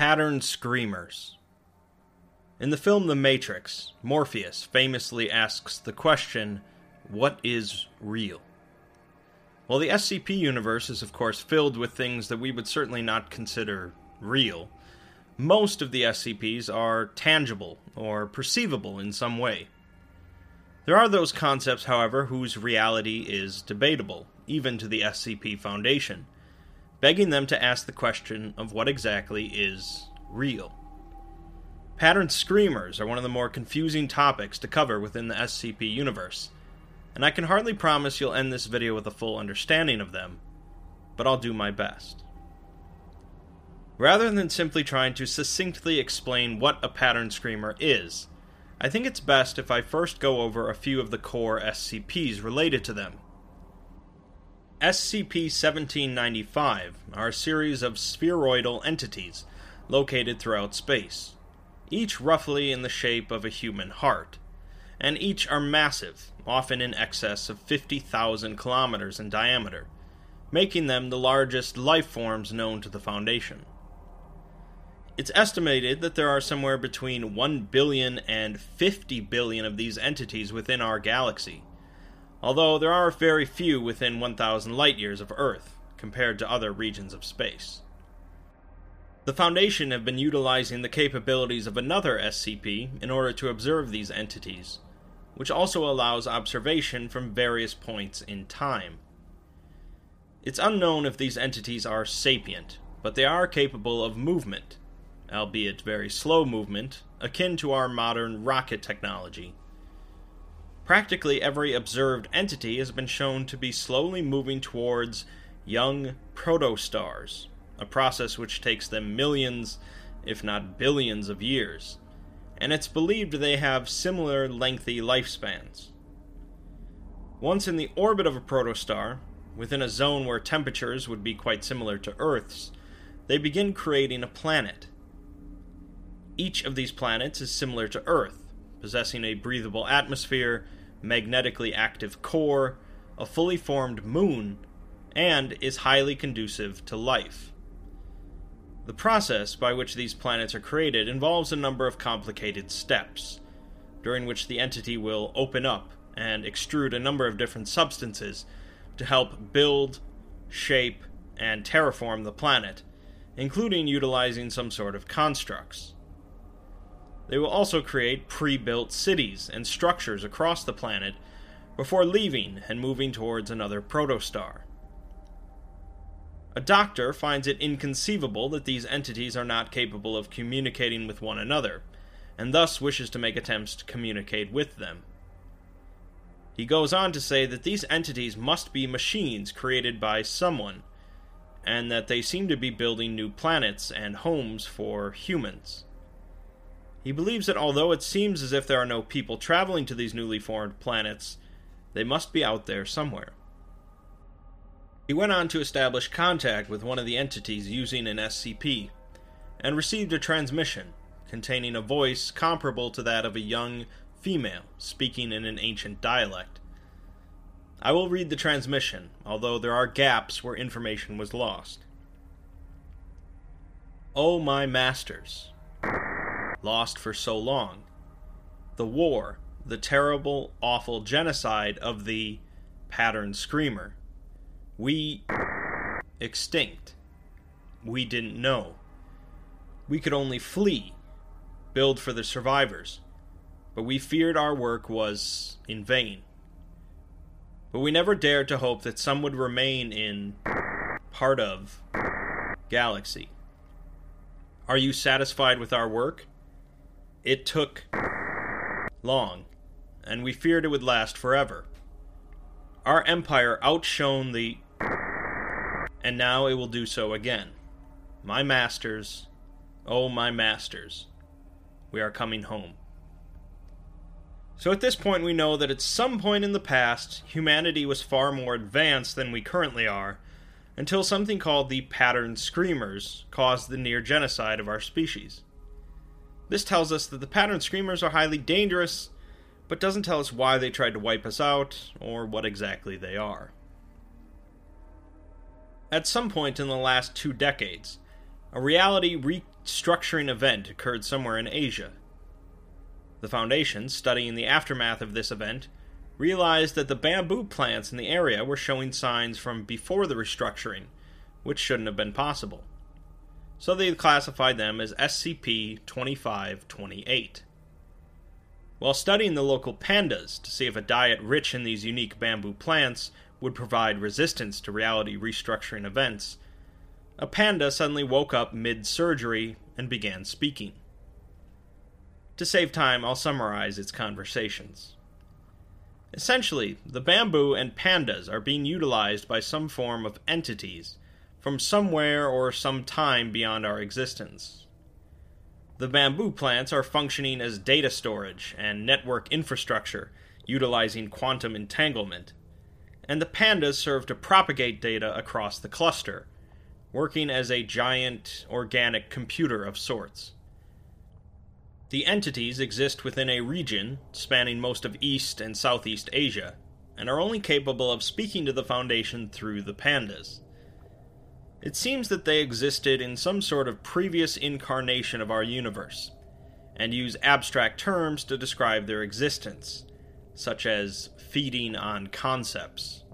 Pattern Screamers. In the film The Matrix, Morpheus famously asks the question, What is real? While the SCP universe is, of course, filled with things that we would certainly not consider real, most of the SCPs are tangible or perceivable in some way. There are those concepts, however, whose reality is debatable, even to the SCP Foundation, begging them to ask the question of what exactly is real. Pattern screamers are one of the more confusing topics to cover within the SCP universe, and I can hardly promise you'll end this video with a full understanding of them, but I'll do my best. Rather than simply trying to succinctly explain what a pattern screamer is, I think it's best if I first go over a few of the core SCPs related to them. SCP 1795 are a series of spheroidal entities located throughout space, each roughly in the shape of a human heart, and each are massive, often in excess of 50,000 kilometers in diameter, making them the largest life forms known to the Foundation. It's estimated that there are somewhere between 1 billion and 50 billion of these entities within our galaxy, although there are very few within 1,000 light years of Earth, compared to other regions of space. The Foundation have been utilizing the capabilities of another SCP in order to observe these entities, which also allows observation from various points in time. It's unknown if these entities are sapient, but they are capable of movement, albeit very slow movement, akin to our modern rocket technology. Practically every observed entity has been shown to be slowly moving towards young protostars, a process which takes them millions, if not billions, of years, and it's believed they have similar lengthy lifespans. Once in the orbit of a protostar, within a zone where temperatures would be quite similar to Earth's, they begin creating a planet, each of these planets is similar to Earth, possessing a breathable atmosphere, magnetically active core, a fully formed moon, and is highly conducive to life. The process by which these planets are created involves a number of complicated steps, during which the entity will open up and extrude a number of different substances to help build, shape, and terraform the planet, including utilizing some sort of constructs. They will also create pre built cities and structures across the planet before leaving and moving towards another protostar. A doctor finds it inconceivable that these entities are not capable of communicating with one another, and thus wishes to make attempts to communicate with them. He goes on to say that these entities must be machines created by someone, and that they seem to be building new planets and homes for humans. He believes that although it seems as if there are no people traveling to these newly formed planets, they must be out there somewhere. He went on to establish contact with one of the entities using an SCP, and received a transmission containing a voice comparable to that of a young female speaking in an ancient dialect. I will read the transmission, although there are gaps where information was lost. O oh, my masters, lost for so long. The war, the terrible, awful genocide of the pattern screamer. We extinct. We didn't know. We could only flee, build for the survivors, but we feared our work was in vain. But we never dared to hope that some would remain in part of galaxy. Are you satisfied with our work? It took long, and we feared it would last forever. Our empire outshone the. And now it will do so again. My masters, oh, my masters, we are coming home. So at this point, we know that at some point in the past, humanity was far more advanced than we currently are, until something called the Pattern Screamers caused the near genocide of our species. This tells us that the pattern screamers are highly dangerous, but doesn't tell us why they tried to wipe us out or what exactly they are. At some point in the last two decades, a reality restructuring event occurred somewhere in Asia. The Foundation, studying the aftermath of this event, realized that the bamboo plants in the area were showing signs from before the restructuring, which shouldn't have been possible. So they classified them as SCP 2528. While studying the local pandas to see if a diet rich in these unique bamboo plants would provide resistance to reality restructuring events, a panda suddenly woke up mid surgery and began speaking. To save time, I'll summarize its conversations. Essentially, the bamboo and pandas are being utilized by some form of entities from somewhere or some time beyond our existence. The bamboo plants are functioning as data storage and network infrastructure, utilizing quantum entanglement, and the pandas serve to propagate data across the cluster, working as a giant organic computer of sorts. The entities exist within a region spanning most of East and Southeast Asia, and are only capable of speaking to the Foundation through the pandas. It seems that they existed in some sort of previous incarnation of our universe, and use abstract terms to describe their existence, such as feeding on concepts.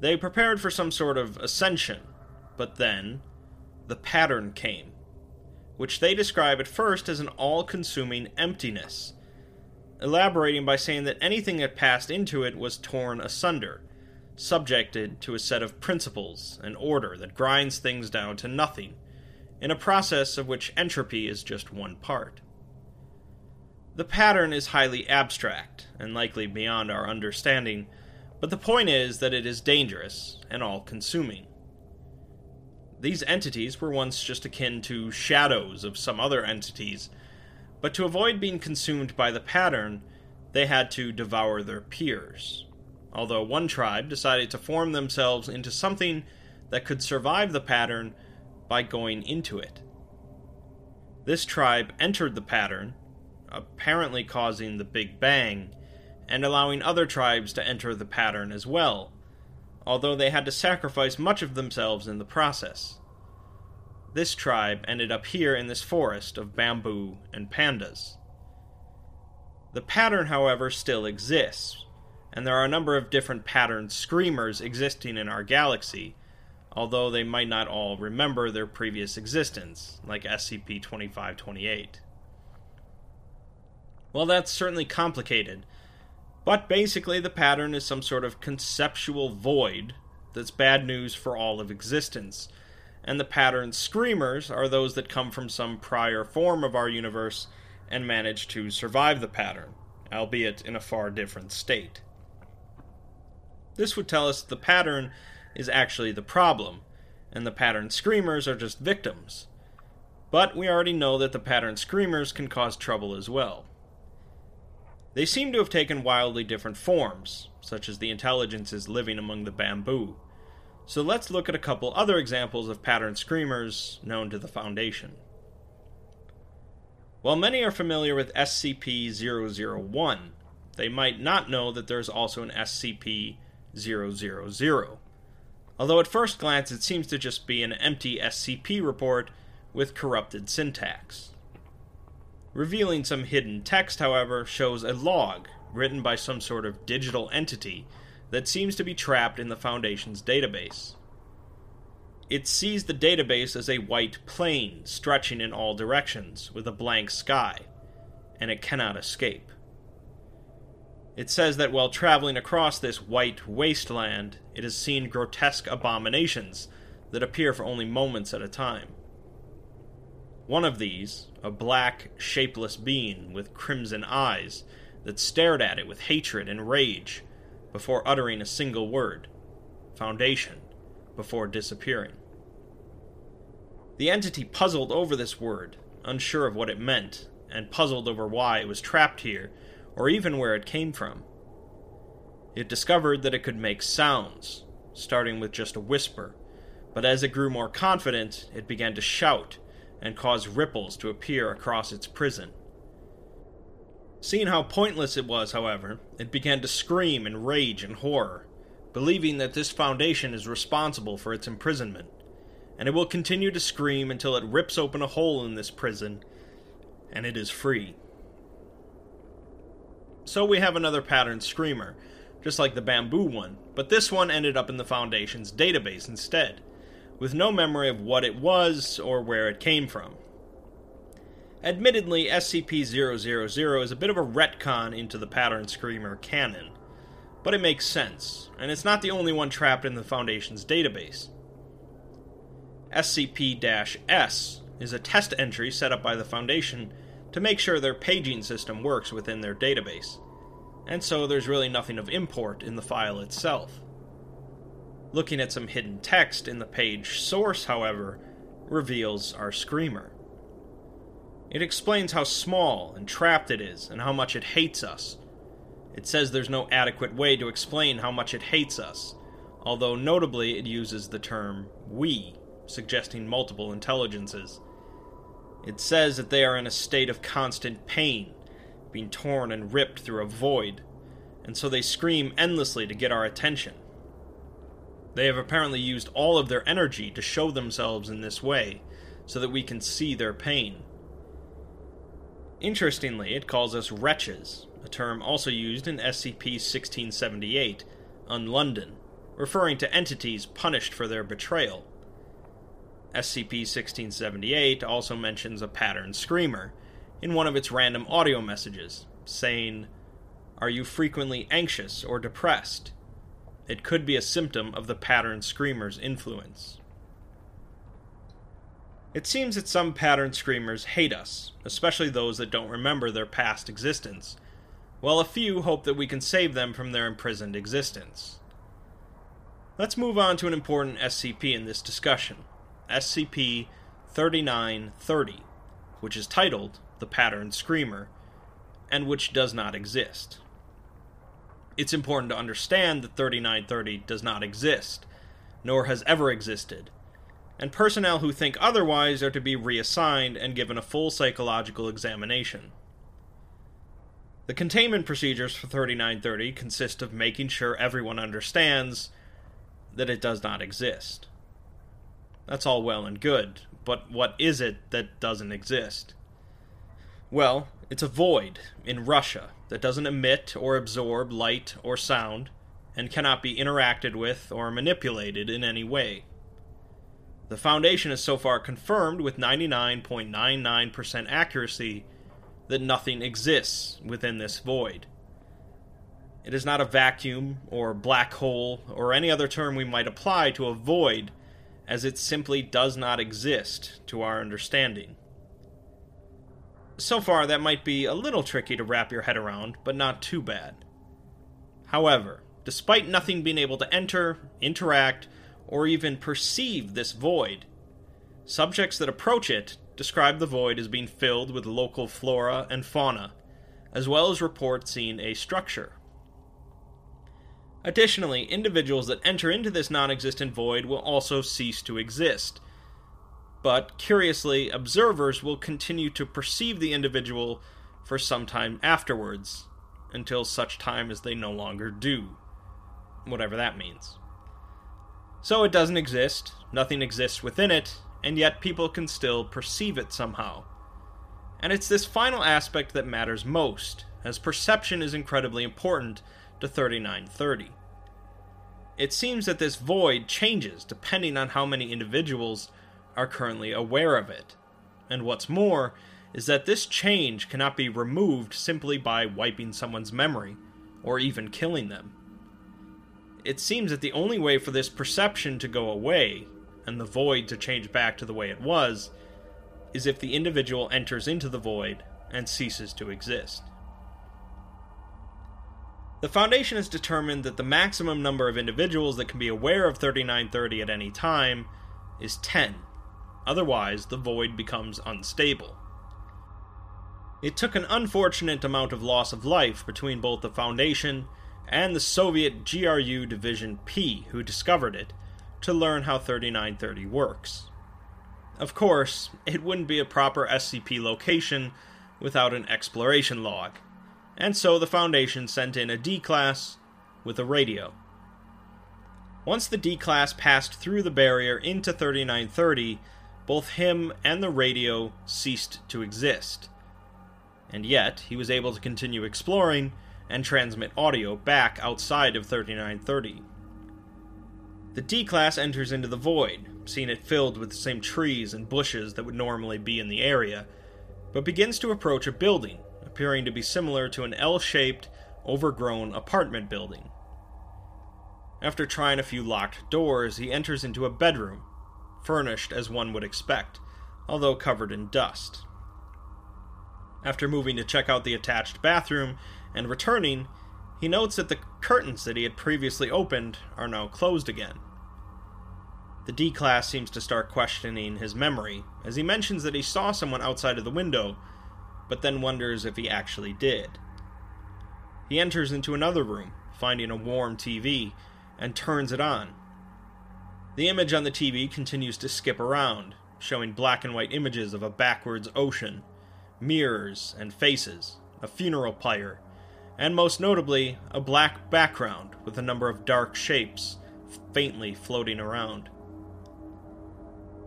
They prepared for some sort of ascension, but then the pattern came which they describe at first as an all consuming emptiness, elaborating by saying that anything that passed into it was torn asunder, subjected to a set of principles and order that grinds things down to nothing, in a process of which entropy is just one part. The pattern is highly abstract and likely beyond our understanding, but the point is that it is dangerous and all consuming. These entities were once just akin to shadows of some other entities, but to avoid being consumed by the pattern, they had to devour their peers. Although one tribe decided to form themselves into something that could survive the pattern by going into it. This tribe entered the pattern, apparently causing the Big Bang, and allowing other tribes to enter the pattern as well, although they had to sacrifice much of themselves in the process. This tribe ended up here in this forest of bamboo and pandas. The pattern, however, still exists, and there are a number of different pattern screamers existing in our galaxy, although they might not all remember their previous existence, like SCP 2528. Well, that's certainly complicated, but basically, the pattern is some sort of conceptual void that's bad news for all of existence. And the pattern screamers are those that come from some prior form of our universe and manage to survive the pattern, albeit in a far different state. This would tell us the pattern is actually the problem, and the pattern screamers are just victims. But we already know that the pattern screamers can cause trouble as well. They seem to have taken wildly different forms, such as the intelligences living among the bamboo. So let's look at a couple other examples of pattern screamers known to the Foundation. While many are familiar with SCP 001, they might not know that there's also an SCP 000. Although at first glance it seems to just be an empty SCP report with corrupted syntax. Revealing some hidden text, however, shows a log written by some sort of digital entity that seems to be trapped in the Foundation's database. It sees the database as a white plane stretching in all directions with a blank sky, and it cannot escape. It says that while traveling across this white wasteland, it has seen grotesque abominations that appear for only moments at a time. One of these, a black, shapeless being with crimson eyes, that stared at it with hatred and rage before uttering a single word Foundation, before disappearing. The entity puzzled over this word, unsure of what it meant, and puzzled over why it was trapped here, or even where it came from. It discovered that it could make sounds, starting with just a whisper, but as it grew more confident, it began to shout and cause ripples to appear across its prison. Seeing how pointless it was, however, it began to scream in rage and horror, believing that this Foundation is responsible for its imprisonment, and it will continue to scream until it rips open a hole in this prison and it is free. So we have another pattern screamer, just like the bamboo one, but this one ended up in the Foundation's database instead, with no memory of what it was or where it came from. Admittedly, SCP 000 is a bit of a retcon into the pattern screamer canon, but it makes sense, and it's not the only one trapped in the Foundation's database. SCP S is a test entry set up by the Foundation to make sure their paging system works within their database, and so there's really nothing of import in the file itself. Looking at some hidden text in the page source, however, reveals our screamer. It explains how small and trapped it is and how much it hates us. It says there's no adequate way to explain how much it hates us, although notably it uses the term we, suggesting multiple intelligences. It says that they are in a state of constant pain, being torn and ripped through a void, and so they scream endlessly to get our attention. They have apparently used all of their energy to show themselves in this way, so that we can see their pain. Interestingly, it calls us wretches, a term also used in SCP 1678, UnLondon, referring to entities punished for their betrayal. SCP 1678 also mentions a pattern screamer in one of its random audio messages, saying, Are you frequently anxious or depressed? It could be a symptom of the pattern screamer's influence. It seems that some pattern screamers hate us, especially those that don't remember their past existence, while a few hope that we can save them from their imprisoned existence. Let's move on to an important SCP in this discussion SCP 3930, which is titled The Pattern Screamer, and which does not exist. It's important to understand that 3930 does not exist, nor has ever existed, and personnel who think otherwise are to be reassigned and given a full psychological examination. The containment procedures for 3930 consist of making sure everyone understands that it does not exist. That's all well and good, but what is it that doesn't exist? Well, it's a void in Russia that doesn't emit or absorb light or sound, and cannot be interacted with or manipulated in any way. The Foundation has so far confirmed with 99.99% accuracy that nothing exists within this void. It is not a vacuum or black hole or any other term we might apply to a void as it simply does not exist to our understanding. So far, that might be a little tricky to wrap your head around, but not too bad. However, despite nothing being able to enter, interact, or even perceive this void, subjects that approach it describe the void as being filled with local flora and fauna, as well as report seeing a structure Additionally, individuals that enter into this non existent void will also cease to exist. But, curiously, observers will continue to perceive the individual for some time afterwards, until such time as they no longer do. Whatever that means. So it doesn't exist, nothing exists within it, and yet people can still perceive it somehow. And it's this final aspect that matters most, as perception is incredibly important to 3930. It seems that this void changes depending on how many individuals are currently aware of it. And what's more, is that this change cannot be removed simply by wiping someone's memory, or even killing them. It seems that the only way for this perception to go away, and the void to change back to the way it was, is if the individual enters into the void and ceases to exist. The Foundation has determined that the maximum number of individuals that can be aware of 3930 at any time is 10. Otherwise, the void becomes unstable. It took an unfortunate amount of loss of life between both the Foundation and the Soviet GRU Division P, who discovered it, to learn how 3930 works. Of course, it wouldn't be a proper SCP location without an exploration log, and so the Foundation sent in a D class with a radio. Once the D Class passed through the barrier into 3930, both him and the radio ceased to exist. And yet, he was able to continue exploring and transmit audio back outside of 3930. The D Class enters into the void, seeing it filled with the same trees and bushes that would normally be in the area, but begins to approach a building, appearing to be similar to an L shaped, overgrown apartment building. After trying a few locked doors, he enters into a bedroom, furnished as one would expect, although covered in dust. After moving to check out the attached bathroom and returning, he notes that the curtains that he had previously opened are now closed again. The D class seems to start questioning his memory, as he mentions that he saw someone outside of the window, but then wonders if he actually did. He enters into another room, finding a warm TV, and turns it on. The image on the TV continues to skip around, showing black and white images of a backwards ocean, mirrors and faces, a funeral pyre, and most notably, a black background with a number of dark shapes faintly floating around.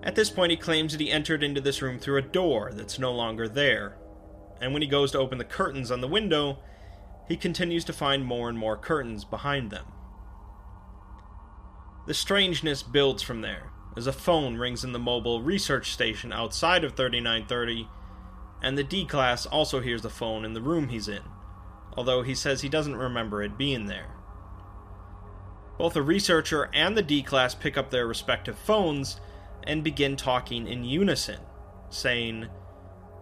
At this point, he claims that he entered into this room through a door that's no longer there, and when he goes to open the curtains on the window, he continues to find more and more curtains behind them. The strangeness builds from there, as a phone rings in the mobile research station outside of 3930, and the D class also hears the phone in the room he's in, although he says he doesn't remember it being there. Both the researcher and the D class pick up their respective phones and begin talking in unison, saying,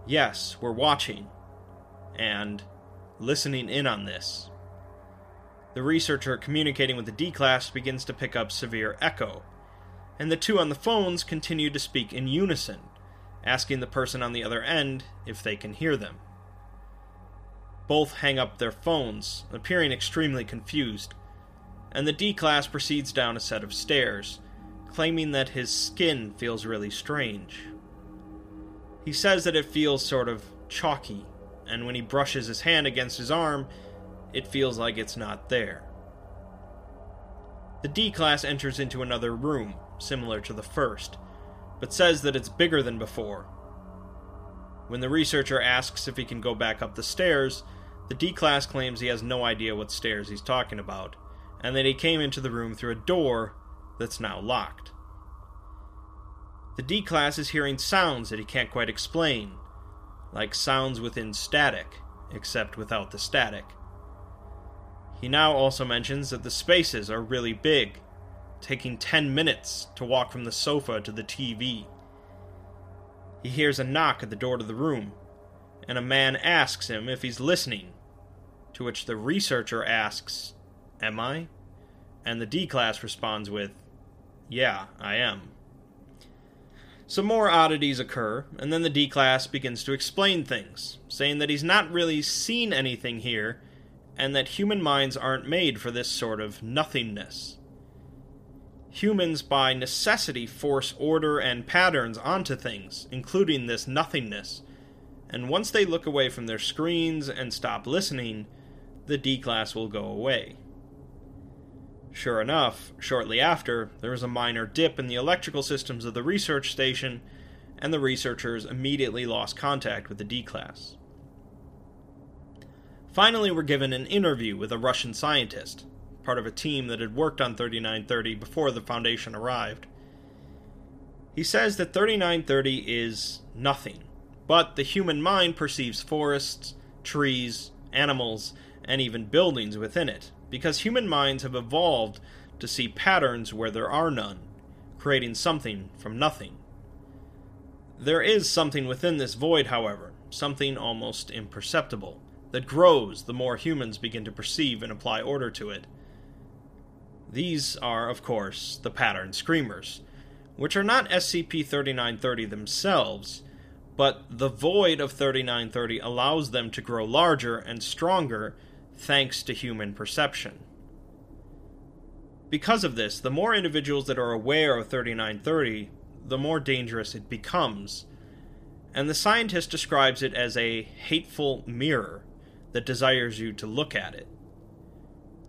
Yes, we're watching, and listening in on this. The researcher communicating with the D class begins to pick up severe echo, and the two on the phones continue to speak in unison, asking the person on the other end if they can hear them. Both hang up their phones, appearing extremely confused, and the D class proceeds down a set of stairs, claiming that his skin feels really strange. He says that it feels sort of chalky, and when he brushes his hand against his arm, it feels like it's not there. The D class enters into another room, similar to the first, but says that it's bigger than before. When the researcher asks if he can go back up the stairs, the D class claims he has no idea what stairs he's talking about, and that he came into the room through a door that's now locked. The D class is hearing sounds that he can't quite explain, like sounds within static, except without the static. He now also mentions that the spaces are really big, taking 10 minutes to walk from the sofa to the TV. He hears a knock at the door to the room, and a man asks him if he's listening, to which the researcher asks, Am I? And the D class responds with, Yeah, I am. Some more oddities occur, and then the D class begins to explain things, saying that he's not really seen anything here, and that human minds aren't made for this sort of nothingness. Humans, by necessity, force order and patterns onto things, including this nothingness, and once they look away from their screens and stop listening, the D class will go away. Sure enough, shortly after, there was a minor dip in the electrical systems of the research station, and the researchers immediately lost contact with the D class. Finally, we're given an interview with a Russian scientist, part of a team that had worked on 3930 before the Foundation arrived. He says that 3930 is nothing, but the human mind perceives forests, trees, animals, and even buildings within it, because human minds have evolved to see patterns where there are none, creating something from nothing. There is something within this void, however, something almost imperceptible that grows the more humans begin to perceive and apply order to it. These are, of course, the pattern screamers, which are not SCP 3930 themselves, but the void of 3930 allows them to grow larger and stronger thanks to human perception. Because of this, the more individuals that are aware of 3930, the more dangerous it becomes. And the scientist describes it as a hateful mirror that desires you to look at it.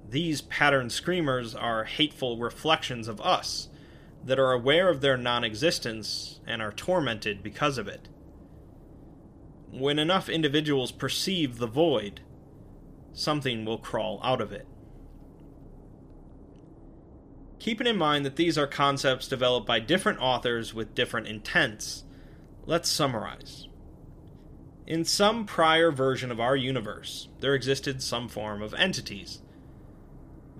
These pattern screamers are hateful reflections of us that are aware of their non existence and are tormented because of it. When enough individuals perceive the void, something will crawl out of it. Keeping in mind that these are concepts developed by different authors with different intents, let's summarize. In some prior version of our universe, there existed some form of entities.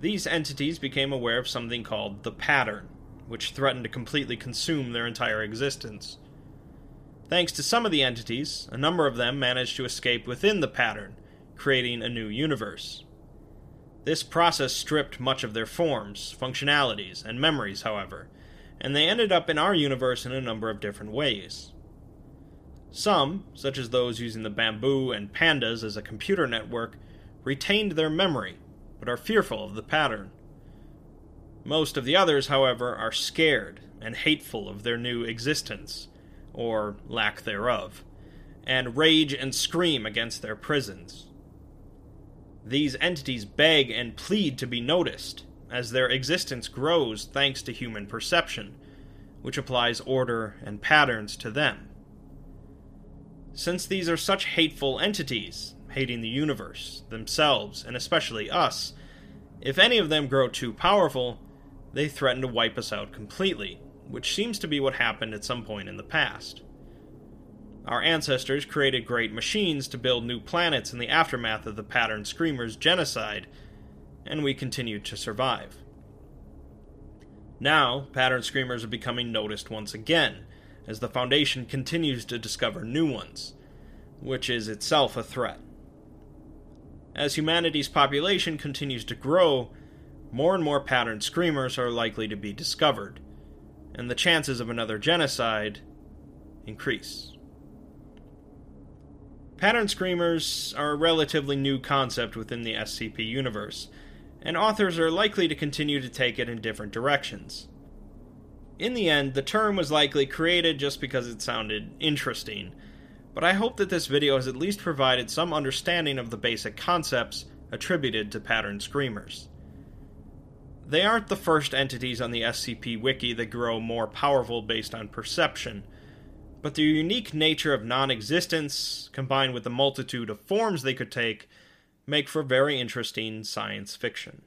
These entities became aware of something called the pattern, which threatened to completely consume their entire existence. Thanks to some of the entities, a number of them managed to escape within the pattern, creating a new universe. This process stripped much of their forms, functionalities, and memories, however, and they ended up in our universe in a number of different ways. Some, such as those using the bamboo and pandas as a computer network, retained their memory, but are fearful of the pattern. Most of the others, however, are scared and hateful of their new existence, or lack thereof, and rage and scream against their prisons. These entities beg and plead to be noticed, as their existence grows thanks to human perception, which applies order and patterns to them. Since these are such hateful entities, hating the universe, themselves, and especially us, if any of them grow too powerful, they threaten to wipe us out completely, which seems to be what happened at some point in the past. Our ancestors created great machines to build new planets in the aftermath of the Pattern Screamers genocide, and we continued to survive. Now, Pattern Screamers are becoming noticed once again, as the Foundation continues to discover new ones, which is itself a threat. As humanity's population continues to grow, more and more Pattern Screamers are likely to be discovered, and the chances of another genocide increase. Pattern screamers are a relatively new concept within the SCP universe, and authors are likely to continue to take it in different directions. In the end, the term was likely created just because it sounded interesting, but I hope that this video has at least provided some understanding of the basic concepts attributed to pattern screamers. They aren't the first entities on the SCP Wiki that grow more powerful based on perception but the unique nature of non existence, combined with the multitude of forms they could take, make for very interesting science fiction.